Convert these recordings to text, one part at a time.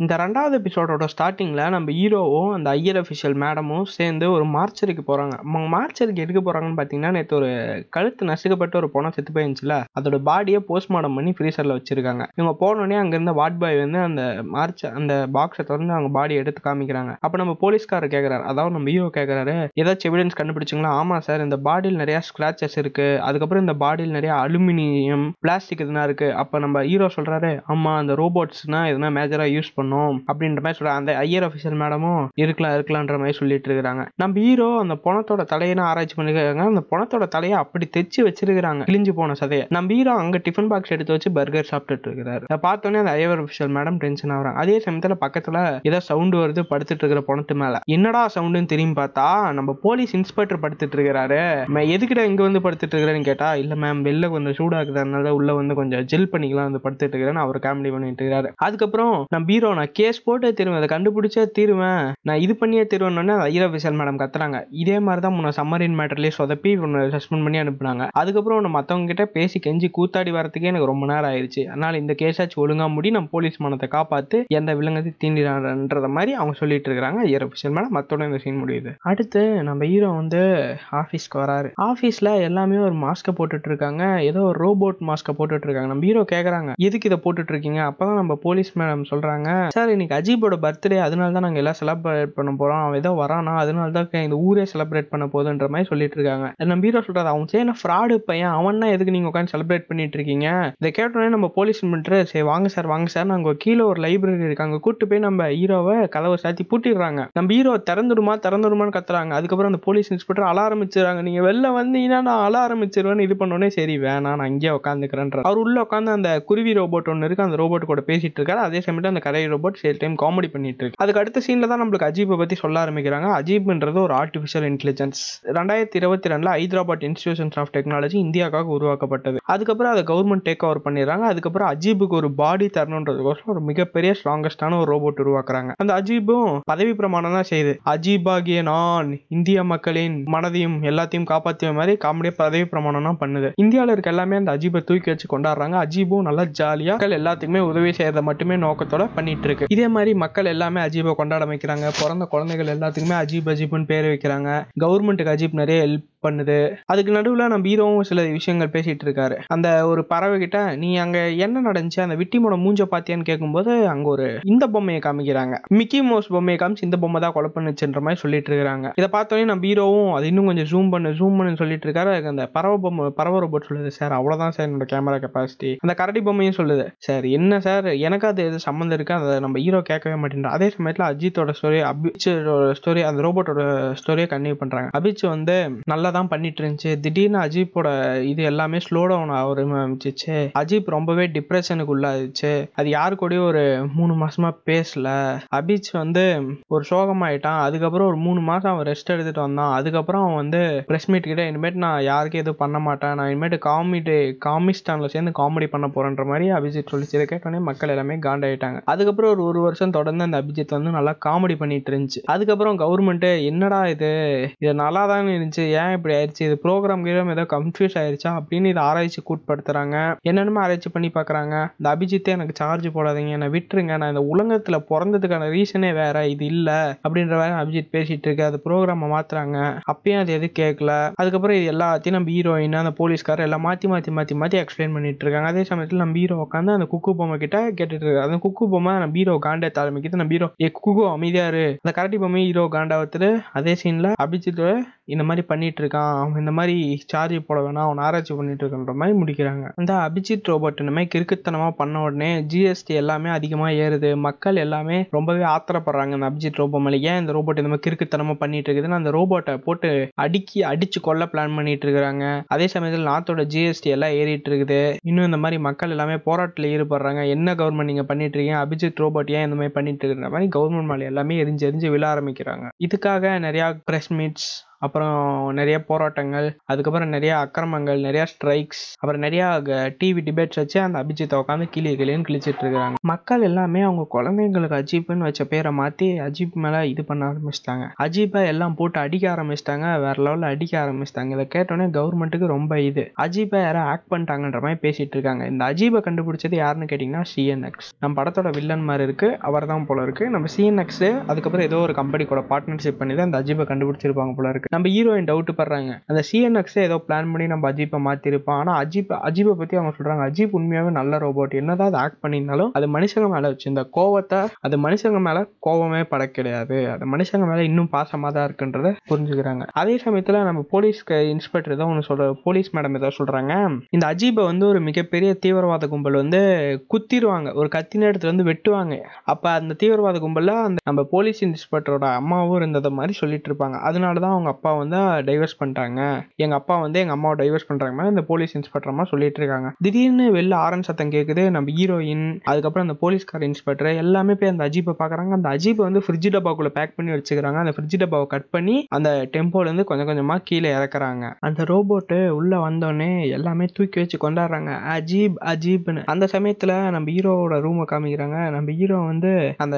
இந்த ரெண்டாவது எபிசோடோட ஸ்டார்டிங்கில் நம்ம ஹீரோவும் அந்த ஐயர் அஃபிஷியல் மேடமும் சேர்ந்து ஒரு மார்ச்சருக்கு போகிறாங்க அவங்க மார்ச்சருக்கு எடுக்க போகிறாங்கன்னு பார்த்தீங்கன்னா நேற்று ஒரு கழுத்து நசுக்கப்பட்ட ஒரு பணம் செத்து போயிருந்துச்சுல அதோட பாடியை போஸ்ட்மார்ட்டம் பண்ணி ஃப்ரீசரில் வச்சுருக்காங்க. இவங்க போனோடனே அங்கேருந்து வார்ட் பாய் வந்து அந்த மார்ச் அந்த பாக்ஸை திறந்து அவங்க பாடி எடுத்து காமிக்கிறாங்க. அப்போ நம்ம போலீஸ்காரர் கேட்குறாரு அதாவது நம்ம ஹீரோ கேட்குறாரு ஏதாச்சும் எவிடன்ஸ் கண்டுபிடிச்சிங்களா? ஆமாம் சார் இந்த பாடியில் நிறையா ஸ்க்ராச்சஸ் இருக்குது அதுக்கப்புறம் இந்த பாடியில் நிறையா அலுமினியம் பிளாஸ்டிக் எதுனா இருக்குது அப்போ நம்ம ஹீரோ சொல்கிறாரு ஆமாம் அந்த ரோபோட்ஸ்னால் எதுனா மேஜராக யூஸ் பண்ணும் அப்படின்ற மாதிரி சொல்கிறாங்க அந்த ஐயர் அஃபிஷியல் மேடமும் இருக்கலாம் இருக்கலான்ற மாதிரி சொல்லிட்டு இருக்கிறாங்க. நம்ம ஹீரோ அந்த பணத்தோட தலையெல்லாம் ஆராய்ச்சி பண்ணிருக்காங்க. அந்த பணத்தோட தலையை அப்படி தைச்சு வச்சிருக்காங்க கிழிஞ்சு போன சதையை. நம்ம ஹீரோ அங்கே டிஃபன் பாக்ஸ் எடுத்து வச்சு பர்கர் சாப்பிட்டுட்டு இருக்கிறாரு. அதை பார்த்தோன்னே அந்த ஐயர் அஃபிஷியல் மேடம் டென்ஷன் ஆகிறாங்க. அதே சமயத்தில் பக்கத்தில் ஏதோ சவுண்டு வருது படுத்துட்டு இருக்கிற பணத்து மேலே. என்னடா சவுண்டுன்னு திரும்பி பார்த்தா நம்ம போலீஸ் இன்ஸ்பெக்டர் படுத்துட்டு இருக்கிறாரு. எதுக்கிட்ட எதுக்குடா இங்கே வந்து படுத்துட்டு இருக்கிறேன்னு கேட்டா இல்லை மேம் வெளில கொஞ்சம் சூடாக்குது. அதனால உள்ள வந்து கொஞ்சம் ஜெல் பண்ணிக்கலாம் வந்து படுத்துட்டு இருக்கிறேன்னு அவர் காமெடி பண்ணிட்டு இருக்காரு அதுக்கப்புறம் நம்ம ஹீரோ நான் கேஸ் போட்டே தீருவேன். அதை கண்டுபிடிச்சே தீருவேன். நான் இது பண்ணியே தீருவேன்னு ஐயர் அஃபிஷியல் மேடம் கத்துறாங்க. இதே மாதிரி தான் முன்ன சம்மரின் மேட்டர்லேயே சொதப்பி உன்னை சஸ்பெண்ட் பண்ணி அனுப்புனாங்க. அதுக்கப்புறம் உன்னை மற்றவங்க கிட்ட பேசி கெஞ்சி கூத்தாடி வரதுக்கே எனக்கு ரொம்ப நேரம் ஆயிடுச்சு அதனால் இந்த கேஸாச்சும் ஒழுங்காக முடி நம்ம போலீஸ் மனத்தை காப்பாற்று எந்த விலங்கத்தையும் தீண்டினான்றத மாதிரி அவங்க சொல்லிட்டு இருக்கிறாங்க ஐயர் அஃபிஷியல் மேடம் மற்றோட இந்த சீன் முடியுது. அடுத்து நம்ம ஹீரோ வந்து ஆஃபீஸ்க்கு வராரு. ஆஃபீஸில் எல்லாமே ஒரு மாஸ்க்கை போட்டுட்டு இருக்காங்க. ஏதோ ஒரு ரோபோட் மாஸ்க்கை போட்டுட்டு இருக்காங்க. நம்ம ஹீரோ கேட்குறாங்க எதுக்கு இதை போட்டுட்டு இருக்கீங்க? அப்போ தான் நம்ம போலீஸ் மேடம் சொல்கிறாங்க சார் இன்னைக்கு அஜீபோட பர்த்டே அதனால தான் நாங்கள் எல்லாம் செலிப்ரேட் பண்ண போறோம். அவன் ஏதோ வரானா அதனால தான் இந்த ஊரே செலிப்ரேட் பண்ண போதுன்ற மாதிரி சொல்லிட்டு இருக்காங்க. நம்ம ஹீரோ சொல்றாரு அவன் செய்ய ஃப்ராடு பையன் அவன் எதுக்கு நீங்க உட்காந்து செலிப்ரேட் பண்ணிட்டு இருக்கீங்க? இதை கேட்டோடனே நம்ம போலீஸ் பண்ணிட்டு சரி வாங்க சார் வாங்க சார் நாங்கள் கீழே ஒரு லைப்ரரி இருக்கு. கூட்டு போய் நம்ம ஹீரோவை கதவை சாத்தி பூட்டிடுறாங்க. நம்ம ஹீரோ திறந்துடுமா திறந்துடுமான்னு கத்துறாங்க. அதுக்கப்புறம் அந்த போலீஸ் இன்ஸ்பெக்டர் அழ ஆரம்பிச்சிடுறாங்க. நீங்க வெளில வந்தீங்கன்னா நான் அழ ஆரம்பிச்சிருவேன்னு இது பண்ணோடனே சரி வேணாம் நான் இங்கேயே உட்காந்துக்கிறேன்ற அவர் உள்ள உட்காந்து அந்த குருவி ரோபோட் ஒன்று இருக்கு அந்த ரோபோட் கூட பேசிட்டு இருக்காரு. அதே சமயத்தில் அந்த கரை ரோபோட் சேல் டைம் காமெடி பண்ணிட்டு இருக்கு. அதுக்கு அடுத்த சீன்ல தான் நம்மளுக்கு அஜீப்பை பத்தி சொல்ல ஆரம்பிக்கிறாங்க. அஜீப்ன்றது ஒரு ஆர்டிஃபிஷியல் இன்டெலிஜென்ஸ் ரெண்டாயிரத்தி இருபத்தி ரெண்டுல ஹைதராபாத் இன்ஸ்டியூஷன்ஸ் ஆஃப் டெக்னாலஜி இந்தியாவுக்காக உருவாக்கப்பட்டது. அதுக்கப்புறம் அதை கவர்மெண்ட் டேக் ஓவர் பண்ணிடுறாங்க. அதுக்கப்புறம் அஜீபுக்கு ஒரு பாடி தரணுன்றதுக்கோசரம் ஒரு மிகப்பெரிய ஸ்ட்ராங்கஸ்டான ஒரு ரோபோட் உருவாக்குறாங்க. அந்த அஜீபும் பதவி பிரமாணம் தான் செய்யுது. அஜீபாகிய நான் இந்திய மக்களின் மனதையும் எல்லாத்தையும் காப்பாற்றிய மாதிரி காமெடியா பதவி பிரமாணம் தான் பண்ணுது. இந்தியாவில் இருக்க எல்லாமே அந்த அஜீபை தூக்கி வச்சு கொண்டாடுறாங்க. அஜீபும் நல்லா ஜாலியா எல்லாத்துக்குமே உதவி செய்யறத மட்டுமே நோக்கத்தோட பண்ணிட்டு இருக்கு. இதே மாதிரி மக்கள் எல்லாமே அஜீபை கொண்டாட வைக்கிறாங்க. பிறந்த குழந்தைகள் எல்லாத்துக்குமே அஜீப் அஜீப்னு பேர் வைக்கிறாங்க. கவர்மெண்ட்டுக்கு அஜீப் நிறைய ஹெல்ப் பண்ணுது. அதுக்கு நடுவில் நம்ம ஹீரோவும் சில விஷயங்கள் பேசிகிட்டு இருக்காரு. அந்த ஒரு பறவை கிட்ட நீ அங்கே என்ன நடந்துச்சு? அந்த விட்டிமோட மூஞ்ச பார்த்தியான்னு கேட்கும்போது அங்கே ஒரு இந்த பொம்மையை காமிக்கிறாங்க. மிக்கி மவுஸ் பொம்மையை காமிச்சு இந்த பொம்மை தான் கொலை பண்ணுச்சுன்ற மாதிரி சொல்லிட்டு இருக்காங்க. இதை பார்த்தோன்னே நம்ம ஹீரோவும் அது இன்னும் கொஞ்சம் ஜூம் பண்ணு ஜூம் பண்ணு சொல்லிட்டு இருக்காரு. அதுக்கு அந்த பறவை பொம்மை பறவை ரோபோட் சொல்லுது சார் அவ்வளோதான் சார் என்னோட கேமரா கெப்பாசிட்டி அந்த கரடி பொம்மையும் சொல்லுது சார் என்ன சார்? எனக்கு அது எது சம்மந்தம் இருக்கு? அதை நம்ம ஹீரோ கேட்கவே மாட்டேன்றா. அதே சமயத்தில் அஜித்தோட ஸ்டோரி அபிச்சோட ஸ்டோரி அந்த ரோபோட்டோட ஸ்டோரியை கன்டினியூ பண்ணுறாங்க அபிச் வந்து நல்லா தான் பண்ணிட்டு இருந்துச்சு திடீர்னு அஜீப்போட இது எல்லாமே ஸ்லோ டவுன் ஆரம்பிச்சிச்சு. அஜீப் ரொம்பவே டிப்ரெஷனுக்கு உள்ளாச்சு அது யாரு கூடயும் ஒரு மூணு மாசமா பேசல. அபிச் வந்து ஒரு சோகமாயிட்டான். அதுக்கப்புறம் ஒரு மூணு மாசம் அவன் ரெஸ்ட் எடுத்துட்டு வந்தான். அதுக்கப்புறம் அவன் வந்து பிரஸ் மீட் கிட்ட இனிமேட்டு நான் யாருக்கும் எதுவும் பண்ண மாட்டேன். நான் இனிமேட்டு காமெடி காமிஸ்டான்ல சேர்ந்து காமெடி பண்ண போறேன்ற மாதிரி அபிஜித் சொல்லிச்சு. இதை கேட்டோடனே மக்கள் எல்லாமே காண்டாயிட்டாங்க. அதுக்கப்புறம் ஒரு ஒரு வருஷம் தொடர்ந்து அந்த அபிஜித் வந்து நல்லா காமெடி பண்ணிட்டு இருந்துச்சு. அதுக்கப்புறம் கவர்மெண்ட் என்னடா இது? இது நல்லா தான் இருந்துச்சு. ஏன் இப்படி ஆயிடுச்சு இது ப்ரோக்ராம் கீழே ஏதோ கன்ஃபியூஸ் ஆயிடுச்சா அப்படின்னு இது ஆராய்ச்சி கூட்படுத்துறாங்க. என்னென்னமோ ஆராய்ச்சி பண்ணி பார்க்குறாங்க. இந்த அபிஜித்தே எனக்கு சார்ஜ் போடாதீங்க என்னை விட்டுருங்க. நான் இந்த உலகத்தில் பிறந்ததுக்கான ரீசனே வேற இது இல்லை அப்படின்ற வேற அபிஜித் பேசிட்டு இருக்கு அது ப்ரோக்ராமை மாத்துறாங்க. அப்பயும் அது எதுவும் கேட்கல அதுக்கப்புறம் இது எல்லாத்தையும் நம்ம ஹீரோயின் அந்த போலீஸ்காரர் எல்லாம் மாற்றி மாற்றி மாற்றி மாற்றி எக்ஸ்பிளைன் பண்ணிட்டு இருக்காங்க. அதே சமயத்தில் நம்ம ஹீரோ உட்காந்து அந்த குக்கு பொம்மை கிட்ட கேட்டுட்டு இருக்காரு. அந்த குக்கு பொம்மை நம்ம ஹீரோ காண்டே ஆரம்பிக்குது. நம்ம ஹீரோ ஏ குக்கு அமைதியாரு அந்த கரடி பொம்மை ஹீரோ காண்டா அதே சீன்ல அபிஜித் இந்த மாதிரி பண்ணிட்டு இருக்கான் அவன் இந்த மாதிரி சார்ஜ் போட வேணாம் அவன் ஆராய்ச்சி பண்ணிட்டு இருக்கின்ற மாதிரி முடிக்கிறாங்க. அந்த அபிஜித் ரோபோட் இந்த மாதிரி கிறுக்குத்தனமா பண்ண உடனே ஜிஎஸ்டி எல்லாமே அதிகமா ஏறுது. மக்கள் எல்லாமே ரொம்பவே ஆத்திரப்படுறாங்க இந்த அபிஜித் ரோபோ மேல. ஏன் இந்த ரோபோட் இந்த மாதிரி கிறுக்குத்தனமா பண்ணிட்டு இருக்குதுன்னு அந்த ரோபோட்டை போட்டு அடிக்கி அடிச்சு கொல்ல பிளான் பண்ணிட்டு இருக்காங்க அதே சமயத்தில் நாத்தோட ஜிஎஸ்டி எல்லாம் ஏறிட்டு இருக்குது இன்னும் இந்த மாதிரி மக்கள் எல்லாமே போராட்டத்தில் ஈடுபடுறாங்க. என்ன கவர்மெண்ட் நீங்க பண்ணிட்டு இருக்கீங்க அபிஜித் ரோபோட் ஏன் இந்த மாதிரி பண்ணிட்டு இருக்கிற மாதிரி கவர்மெண்ட் மேலே எல்லாமே எரிஞ்சு எரிஞ்சு விழ ஆரம்பிக்கிறாங்க. இதுக்காக நிறைய பிரஸ் மீட்ஸ் அப்புறம் நிறைய போராட்டங்கள் அதுக்கப்புறம் நிறைய அக்கிரமங்கள் நிறைய ஸ்ட்ரைக்ஸ் அப்புறம் நிறைய டிவி டிபேட்ஸ் வச்சு அந்த அபிஜித்தை உட்காந்து கிளி கிளின்னு கிழிச்சிட்டு இருக்காங்க. மக்கள் எல்லாமே அவங்க குழந்தைங்களுக்கு அஜீப்னு வச்ச பேரை மாற்றி அஜீப் மேலே இது பண்ண ஆரம்பிச்சிட்டாங்க. அஜீப்பை எல்லாம் போட்டு அடிக்க ஆரம்பிச்சிட்டாங்க வேற லெவலில் அடிக்க ஆரம்பிச்சிட்டாங்க. இதை கேட்டோன்னே கவர்மெண்ட்டுக்கு ரொம்ப இது. அஜீப்பை யாரும் ஆக்ட் பண்ணிட்டாங்கன்ற மாதிரி பேசிட்டு இருக்காங்க. இந்த அஜீபை கண்டுபிடிச்சது யாருன்னு கேட்டிங்கன்னா சிஎன்எக்ஸ் நம்ம படத்தோட வில்லன் மாதிரி இருக்கு அவர் தான் போல இருக்கு. நம்ம சிஎன்எக்ஸ் அதுக்கப்புறம் ஏதோ ஒரு கம்பெனி கூட பார்ட்னர்ஷிப் பண்ணி தான் அந்த அஜீபை கண்டுபிடிச்சிருப்பாங்க போல இருக்கு. நம்ம ஹீரோயின் டவுட் படுறாங்க. அந்த சிஎன்எக்ஸ் ஏதோ பிளான் பண்ணி நம்ம அஜீப்பை மாத்திருப்போம். ஆனால் அஜீப் அஜீபை பத்தி அவங்க சொல்றாங்க. அஜீப் உண்மையாவே நல்ல ரோபோட் என்னதான் அது ஆக்ட் பண்ணியிருந்தாலும் அது மனுஷங்க மேல வச்சு இந்த கோவத்தை அது மனுஷங்க மேல கோவமே பட கிடையாது. அது மனுஷங்க மேல இன்னும் பாசமா தான் இருக்குன்றத புரிஞ்சுக்கிறாங்க. அதே சமயத்துல நம்ம போலீஸ் இன்ஸ்பெக்டர் தான் ஒன்று சொல்ற போலீஸ் மேடம் ஏதாவது சொல்றாங்க. இந்த அஜீபை வந்து ஒரு மிகப்பெரிய தீவிரவாத கும்பல் வந்து குத்திடுவாங்க ஒரு கத்தின இடத்துல வந்து வெட்டுவாங்க. அப்ப அந்த தீவிரவாத கும்பல்ல அந்த நம்ம போலீஸ் இன்ஸ்பெக்டரோட அம்மாவும் இருந்தத மாதிரி சொல்லிட்டு இருப்பாங்க. அதனால தான் அவங்க அப்பா வந்து டைவர்ஸ் பண்ணிட்டாங்க. எங்க அப்பா வந்து எங்க அம்மாவை டைவர்ஸ் பண்ணுறாங்க மாதிரி இந்த போலீஸ் இன்ஸ்பெக்டர்மா சொல்லிட்டு இருக்காங்க. திடீர்னு வெளில ஆரன் சத்தம் கேட்குது நம்ம ஹீரோயின் அதுக்கப்புறம் அந்த போலீஸ்கார் இன்ஸ்பெக்டர் எல்லாமே போய் அந்த அஜீப்பை பாக்குறாங்க. அந்த அஜீப்பை வந்து ஃப்ரிட்ஜ் டப்பாக்குள்ள பேக் பண்ணி வச்சுக்கிறாங்க. அந்த ஃப்ரிட்ஜ் டப்பாவை கட் பண்ணி அந்த டெம்போல இருந்து கொஞ்சம் கொஞ்சமா கீழே இறக்குறாங்க. அந்த ரோபோட்டு உள்ள வந்தோடனே எல்லாமே தூக்கி வச்சு கொண்டாடுறாங்க. அஜீப் அஜீப்னு. அந்த சமயத்துல நம்ம ஹீரோவோட ரூமை காமிக்கிறாங்க. நம்ம ஹீரோ வந்து அந்த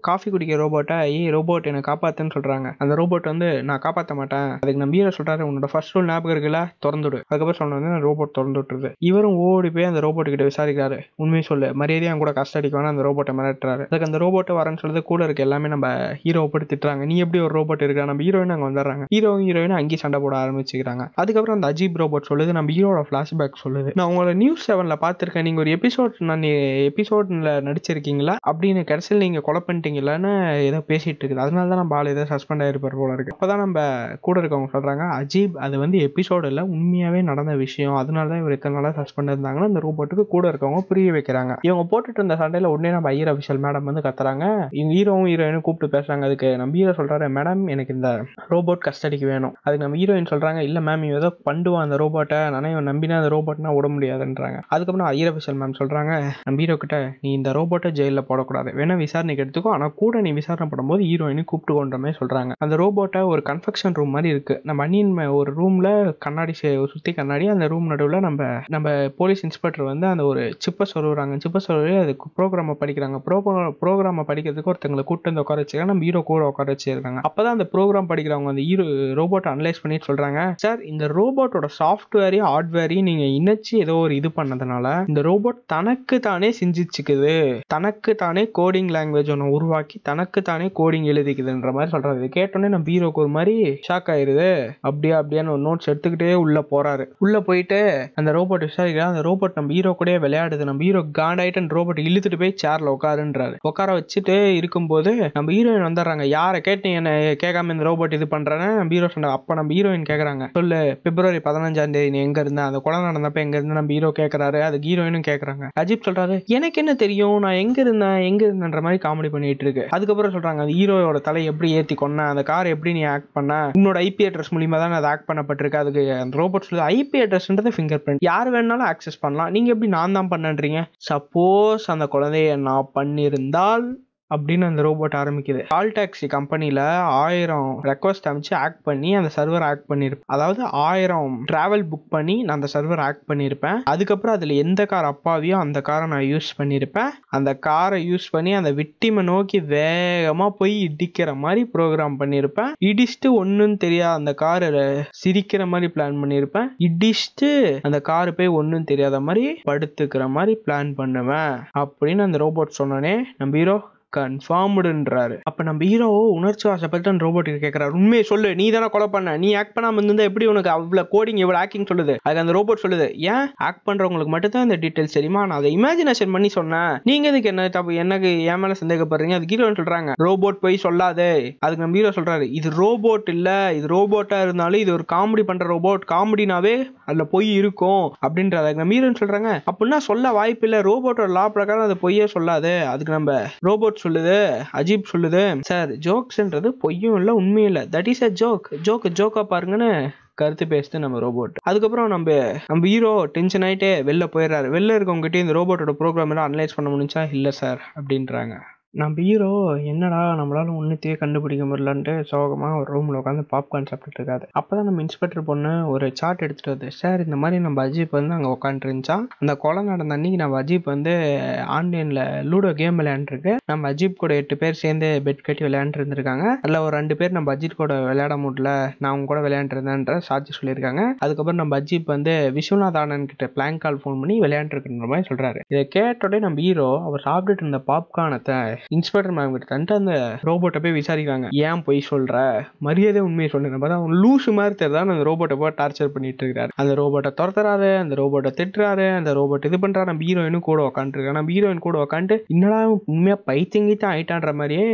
காஃபி குடிக்கிற ரோபோட்டை ஏய் ரோபோட் என்னை காப்பாத்துன்னு சொல்றாங்க. அந்த ரோபோட் வந்து நான் காப்பாற்ற மாட்டேன். அதுக்கு நம்ம ஹீரோ சொல்றாரு உன்னோட ஃபர்ஸ்ட் ரூல் ஞாபகம் இருக்குல்ல? திறந்துடு அதுக்கப்புறம் நான் ரோபோட் திறந்து விட்டுருது. இவரும் ஓடி போய் அந்த ரோபோட் கிட்ட விசாரிக்கிறாரு. உண்மையை சொல்லு. மரியாதையா கூட கஷ்டடிக்கு வேணா அந்த ரோபோட்டை மிரட்டுறாரு. அதுக்கு அந்த ரோபோட்டை வரேன்னு சொல்றது கூட இருக்க. எல்லாமே நம்ம ஹீரோவை போட்டு திட்டுறாங்க. நீ எப்படி ஒரு ரோபோட் இருக்கா? நம்ம ஹீரோயின் அங்கே வந்துடுறாங்க. ஹீரோவும் ஹீரோயின் அங்கேயும் சண்டை போட ஆரம்பிச்சுக்கிறாங்க. அதுக்கப்புறம் அந்த அஜீப் ரோபோட் சொல்லுது நம்ம ஹீரோட ஃபிளாஷ்பேக் சொல்லுது. நான் உங்களோட நியூஸ் செவன்ல பார்த்துருக்கேன். நீங்க ஒரு எபிசோட் நான் எபிசோட்ல நடிச்சிருக்கீங்களா? அப்படின்னு கடைசியில் நீங்க கொலை பண்ணிட்டீங்களான்னு ஏதோ பேசிட்டு இருக்குது. அதனால தான் நம்ம ஆள் ஏதோ சஸ்பெண்ட் ஆயிருப்பார் போல இருக்கு. அப்பதான் நம்ம கூட இருக்கவங்க சொல்றாங்க அஜீப் அது வந்து எபிசோடு இல்லை உண்மையாகவே நடந்த விஷயம். அதனால தான் இவர் இத்தனை நாளாக சஸ்பெண்ட் இருந்தாங்கன்னு அந்த ரோபோட்டுக்கு கூட இருக்கவங்க புரிய வைக்கிறாங்க. இவங்க போட்டுட்டு இருந்த சண்டையில் உடனே நம்ம ஐயர் அஃபிஷியல் மேடம் வந்து கத்துறாங்க. இவங்க ஹீரோவும் ஹீரோயினும் கூப்பிட்டு பேசுறாங்க. அதுக்கு நம்ம ஹீரோ சொல்கிறாரு மேடம் எனக்கு இந்த ரோபோட் கஸ்டடிக்கு வேணும். அதுக்கு நம்ம ஹீரோயின் சொல்கிறாங்க இல்லை மேம் இவன் ஏதோ பண்ணுவான் அந்த ரோபோட்டை நான் இவன் நம்பினா அந்த ரோபோட்னா விட முடியாதுன்றாங்க. அதுக்கப்புறம் ஐயர் அஃபிஷியல் மேம் சொல்கிறாங்க நம்ம ஹீரோ கிட்ட நீ இந்த ரோபோட்டை ஜெயிலில் போடக்கூடாது. வேணா விசாரணைக்கு எடுத்துக்கோ. ஆனால் கூட நீ விசாரணை பண்ணும்போது ஹீரோயினு கூப்பிட்டு கொண்ட மாதிரி சொல்றாங்க. அந்த ரோபோட்டை ஒரு கன்ஃபெக்ஷன் ரூம் மாதிரி இருக்கு. நம்ம அண்ணியின் ஒரு ரூம்ல கண்ணாடி சே- சுத்தி கண்ணாடி அந்த ரூம் நடுவில் நம்ம நம்ம போலீஸ் இன்ஸ்பெக்டர் வந்து அந்த ஒரு சிப்பை சொல்லுறாங்க சிப்பை சொல்லி அதுக்கு ப்ரோக்ராமை படிக்கிறாங்க. ப்ரோக்ராம் ப்ரோக்ராமை படிக்கிறதுக்கு ஒருத்தங்களை கூட்டு வந்து உட்கார வச்சுருக்காங்க நம்ம ஹீரோ கூட உட்கார வச்சிருக்காங்க அப்பதான் அந்த ப்ரோக்ராம் படிக்கிறவங்க அந்த ஹீரோ ரோபோட்டை அனலைஸ் பண்ணிட்டு சொல்றாங்க. சார் இந்த ரோபோட்டோட சாஃப்ட்வேரையும் ஹார்ட்வேரையும் நீங்க இணைச்சு ஏதோ ஒரு இது பண்ணதுனால இந்த ரோபோட் தனக்கு தானே சிந்திச்சுக்குது தனக்கு தானே கோடிங் லாங்குவேஜ் ஒன்று உருவாக்கி தனக்கு தானே கோடிங் எழுதிக்குதுன்ற மாதிரி சொல்கிறாங்க இது கேட்டோன்னே நம்ம ஹீரோக்கு ஒரு மாதிரி ஷாக் ஆயிருது. அப்படியே அப்படியான்னு ஒரு நோட்ஸ் எடுத்துக்கிட்டே உள்ள போறாரு. உள்ள போயிட்டு அந்த ரோபோட் விசாரிக்கிறா அந்த ரோபோட் நம்ம ஹீரோ கூட விளையாடுது. நம்ம ஹீரோ காண்டாயிட்டு அந்த ரோபோட் இழுத்துட்டு போய் சேர்ல உட்காருன்றாரு. உட்கார வச்சுட்டு இருக்கும்போது நம்ம ஹீரோயின் வந்துடுறாங்க. யாரை கேட்டு என்ன கேட்காம இந்த ரோபோட் இது பண்றேன்னு? நம்ம ஹீரோ சொன்னாங்க. அப்ப நம்ம ஹீரோயின் கேட்கறாங்க சொல்லு பிப்ரவரி பதினஞ்சாம் தேதி நீ எங்க இருந்த? அந்த குழந்தை நடந்தப்ப எங்க இருந்து நம்ம ஹீரோ கேட்கறாரு அது ஹீரோயினும் கேட்கறாங்க அஜிப் சொல்றாரு எனக்கு என்ன தெரியும்? நான் எங்க இருந்தேன்? எங்க இருந்தேன்ற மாதிரி காமெடி பண்ணிட்டு இருக்கு. அதுக்கப்புறம் சொல்றாங்க அந்த ஹீரோயோட தலை எப்படி ஏத்தி கொன்ன? அந்த கார் எப்படி நீ ஆக்ட் பண்ண? உன்னோட ஐபி அட்ரஸ் மூலியமா தான் அது ஆக்ட் பண்ணப்பட்டிருக்கு. அதுக்கு அந்த ரோபோட் சொல்லுது ஐபி அட்ரஸ்ன்றது ஃபிங்கர் பிரிண்ட் யார் வேணாலும் ஆக்சஸ் பண்ணலாம். நீங்க எப்படி நான் தான் பண்ணன்றீங்க? சப்போஸ் அந்த குழந்தைய நான் பண்ணியிருந்தால் அப்படின்னு அந்த ரோபோட் ஆரம்பிக்குது. கால் டாக்ஸி கம்பெனியில் ஆயிரம் ரெக்வஸ்ட் அமைச்சு ஆக்ட் பண்ணி அந்த சர்வர் ஆக்ட் பண்ணியிருப்பேன் அதாவது ஆயிரம் டிராவல் புக் பண்ணி நான் அந்த சர்வர் ஆக்ட் பண்ணியிருப்பேன் அதுக்கப்புறம் அதில் எந்த கார் அப்பாவியோ அந்த காரை நான் யூஸ் பண்ணியிருப்பேன் அந்த காரை யூஸ் பண்ணி அந்த விக்டிமை நோக்கி வேகமாக போய் இடிக்கிற மாதிரி ப்ரோக்ராம் பண்ணியிருப்பேன் இடிச்சுட்டு ஒன்றும் தெரியாத அந்த காரை சிரிக்கிற மாதிரி பிளான் பண்ணியிருப்பேன் இடிச்சுட்டு அந்த காரு போய் ஒன்றும் தெரியாத மாதிரி படுத்துக்கிற மாதிரி பிளான் பண்ணுவேன். அப்படின்னு அந்த ரோபோட் சொன்னோடனே நம்ம ஹீரோ கன்ஃபார்ம்டுன்றாரு அப்ப நம்ம ஹீரோ உணர்ச்சி வாசப்பட்டு ரோபோட்டுக்கு ரோபோட் கேட்கறாரு உண்மையை சொல்லு நீ தானே கொலை பண்ண. நீ ஆக்ட் பண்ணாம இருந்தா எப்படி உனக்கு அவ்வளவு கோடிங் எவ்வளோ ஆக்டிங் சொல்லுது? அதுக்கு அந்த ரோபோட் சொல்லுது ஏன் ஆக்ட் பண்றவங்களுக்கு மட்டும் தான் இந்த டீடைல்ஸ் தெரியுமா? நான் அதை இமேஜினேஷன் பண்ணி சொன்னேன். நீங்க எதுக்கு என்ன தப்பு எனக்கு என் மேல சந்தேகப்படுறீங்க? அது ஹீரோன்னு சொல்றாங்க. ரோபோட் போய் சொல்லாதே. அதுக்கு நம்ம ஹீரோ சொல்றாரு இது ரோபோட் இல்ல. இது ரோபோட்டா இருந்தாலும் இது ஒரு காமெடி பண்ற ரோபோட் காமெடினாவே அதுல பொய் இருக்கும். அப்படின்ற அதுக்கு நம்ம ஹீரோன்னு சொல்றாங்க. அப்படின்னா சொல்ல வாய்ப்பு இல்ல. ரோபோட்டோட லா பிரகாரம் அது பொய்யே சொல்லாது. அதுக்கு நம்ம ரோபோட் சொல்லுது அஜீப் சொல்லுது. சார் ஜோக்ஸ்ன்றது பொய்யும் இல்லை உண்மையும் இல்லை. That is a joke joke ஜோக்கா பாருங்கன்னு கருத்து பேசுது நம்ம ரோபோட் அதுக்கப்புறம் நம்ம நம்ம ஹீரோ டென்ஷன் ஆயிட்டே வெளில போயிடுறாரு. வெளில இருக்கவங்ககிட்ட இந்த ரோபோட்டோட ப்ரோக்ராம் எல்லாம் அனலைஸ் பண்ண முடிஞ்சா இல்லை சார் அப்படின்றாங்க. நம்ம ஹீரோ என்னடா நம்மளால ஒன்றுத்தையே கண்டுபிடிக்க முடியலன்ட்டு சோகமாக ஒரு ரூமில் உட்காந்து பாப்கார்ன் சாப்பிட்டுட்டு இருக்காது. அப்போ தான் நம்ம இன்ஸ்பெக்டர் பொண்ணு ஒரு சார்ட் எடுத்துகிட்டு வருது. சார் இந்த மாதிரி நம்ம அஜீப் வந்து அங்கே உட்காந்துருந்துச்சா அந்த கொலை நடந்த அன்னைக்கு நம்ம அஜீப் வந்து ஆன்லைனில் லூடோ கேம் விளையாண்டுருக்கு. நம்ம அஜீப் கூட எட்டு பேர் சேர்ந்து பெட் கட்டி விளையாண்டுருந்துருக்காங்க. அதில் ஒரு ரெண்டு பேர் நம்ம அஜீப் கூட விளையாட முடியல. நான் அவங்க கூட விளையாண்டுருந்தேன்ற சாட்சி சொல்லியிருக்காங்க. அதுக்கப்புறம் நம்ம அஜீப் வந்து விஸ்வநாத் ஆனந்த் கிட்ட பிளாங்க் கால் ஃபோன் பண்ணி விளையாண்டுருக்குன்ற மாதிரி சொல்கிறாரு இதை கேட்டோடனே நம்ம ஹீரோ அவர் சாப்பிட்டுட்டு இருந்த பாப்கார்னத்தை இன்ஸ்பெக்டர் மேம் கிட்ட தந்துட்டு அந்த ரோபோட்டை போய் விசாரிக்கிறாங்க. ஏன் போய் சொல்ற? மரியாதை உண்மையை சொல்லுங்க. பார்த்தா அவன் லூசு மாதிரி தெரிதான் அந்த ரோபோட்டை போய் டார்ச்சர் பண்ணிட்டு இருக்காரு. அந்த ரோபோட்டை துரத்துறாரு அந்த ரோபோட்டை திட்டுறாரு அந்த ரோபோட் இது பண்றாரு. நம்ம ஹீரோயினும் கூட உட்காந்துருக்காங்க நம்ம ஹீரோயின் கூட உட்காந்து என்னடா இவன் உண்மையா தான் ஆயிட்டான்ற மாதிரியே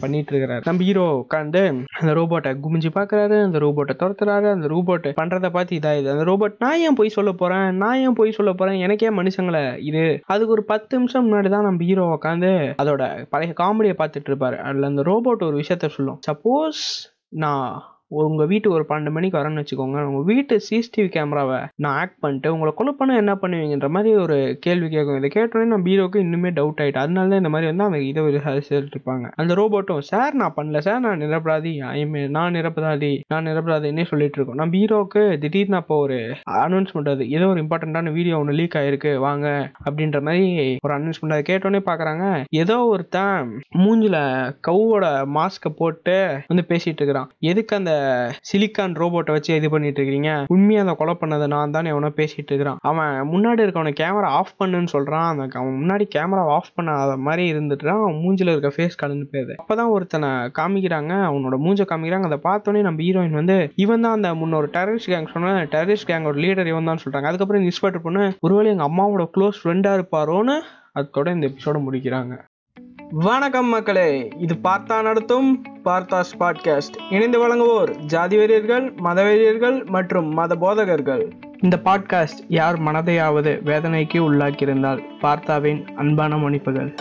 பண்ணிட்டு இருக்கிறாரு நம்ம ஹீரோ உட்காந்து அந்த ரோபோட்டை குமிஞ்சு பாக்குறாரு. அந்த ரோபோட்டை துரத்துறாரு. அந்த ரோபோட் பண்றதை பார்த்து இதாயுது அந்த ரோபோட் நான் ஏன் போய் சொல்ல போறேன்? நான் ஏன் போய் சொல்ல போறேன்? எனக்கே மனுஷங்களை இது. அதுக்கு ஒரு பத்து நிமிஷம் முன்னாடி தான் நம்ம ஹீரோ உட்காந்து அதோட பழைய காமெடியை பார்த்துட்டு இருப்பார். அதில் அந்த ரோபோட் ஒரு விஷயத்த சொல்லும். சப்போஸ் நான் உங்கள் வீட்டுக்கு ஒரு பன்னெண்டு மணிக்கு வரேன்னு வச்சுக்கோங்க. உங்கள் வீட்டு சிசிடிவி கேமராவை நான் ஆக்ட் பண்ணிட்டு உங்களை கொலை பண்ண என்ன பண்ணுவீங்கன்ற மாதிரி ஒரு கேள்வி கேட்கும். இதை கேட்டோடனே நான் பீரோக்கு இன்னுமே டவுட் ஆகிட்டு அதனால தான் இந்த மாதிரி வந்து அவங்க இதை விசாரிச்சுட்டு இருப்பாங்க அந்த ரோபோட்டும் சார் நான் பண்ணல. சார் நான் நிரபராதி ஐமே நான் நிரபராதி நான் நிரபராதின்னே சொல்லிட்டு இருக்கோம் நான் பீரோக்கு திடீர்னு அப்போ ஒரு அனௌன்ஸ்மெண்ட் அது ஏதோ ஒரு இம்பார்ட்டண்ட்டான வீடியோ ஒன்று லீக் ஆயிருக்கு. வாங்க. அப்படின்ற மாதிரி ஒரு அனௌன்ஸ்மெண்ட் அதை கேட்டோடனே பார்க்குறாங்க ஏதோ ஒருத்தன் மூஞ்சில கவுவோட மாஸ்க்கை போட்டு வந்து பேசிட்டு இருக்கிறான். எதுக்கு அந்த சிலிக்கான் ரோபோட்டை வச்சு இது பண்ணிட்டு இருக்கிறீங்க உண்மையாக அதை கொலை பண்ணதை நான் தானே எவனோ பேசிட்டு இருக்கிறான். அவன் முன்னாடி இருக்கவனை கேமரா ஆஃப் பண்ணுன்னு சொல்கிறான் அந்த அவன் முன்னாடி கேமரா ஆஃப் பண்ணாத மாதிரி இருந்துட்டுறான் அவன் மூஞ்சில் இருக்க ஃபேஸ் கலந்து போயிருது அப்பதான் ஒருத்தனை காமிக்கிறாங்க. அவனோட மூஞ்சை காமிக்கிறாங்க. அதை பார்த்தோன்னே நம்ம ஹீரோயின் வந்து இவன் தான் அந்த முன்னொரு டெரரிஸ்ட் கேங் சொன்ன டெரரிஸ்ட் கேங்கோட லீடர் இவன் தான் சொல்கிறாங்க அதுக்கப்புறம் இந்த இன்ஸ்பெக்டர் பொண்ணு ஒருவேளை எங்கள் அம்மாவோட க்ளோஸ் ஃப்ரெண்டாக இருப்பாரோன்னு? அதோட இந்த எபிசோட முடிக்கிறாங்க. வணக்கம் மக்களே. இது பார்த்தா நடத்தும் பார்த்தாஸ் பாட்காஸ்ட். இணைந்து வழங்குவோர் ஜாதி வெறியர்கள் மதவெறியர்கள் மற்றும் மத போதகர்கள். இந்த பாட்காஸ்ட் யார் மனதையாவது வேதனைக்கு உள்ளாக்கியிருந்தால் பார்த்தாவின் அன்பான மன்னிப்புகள்.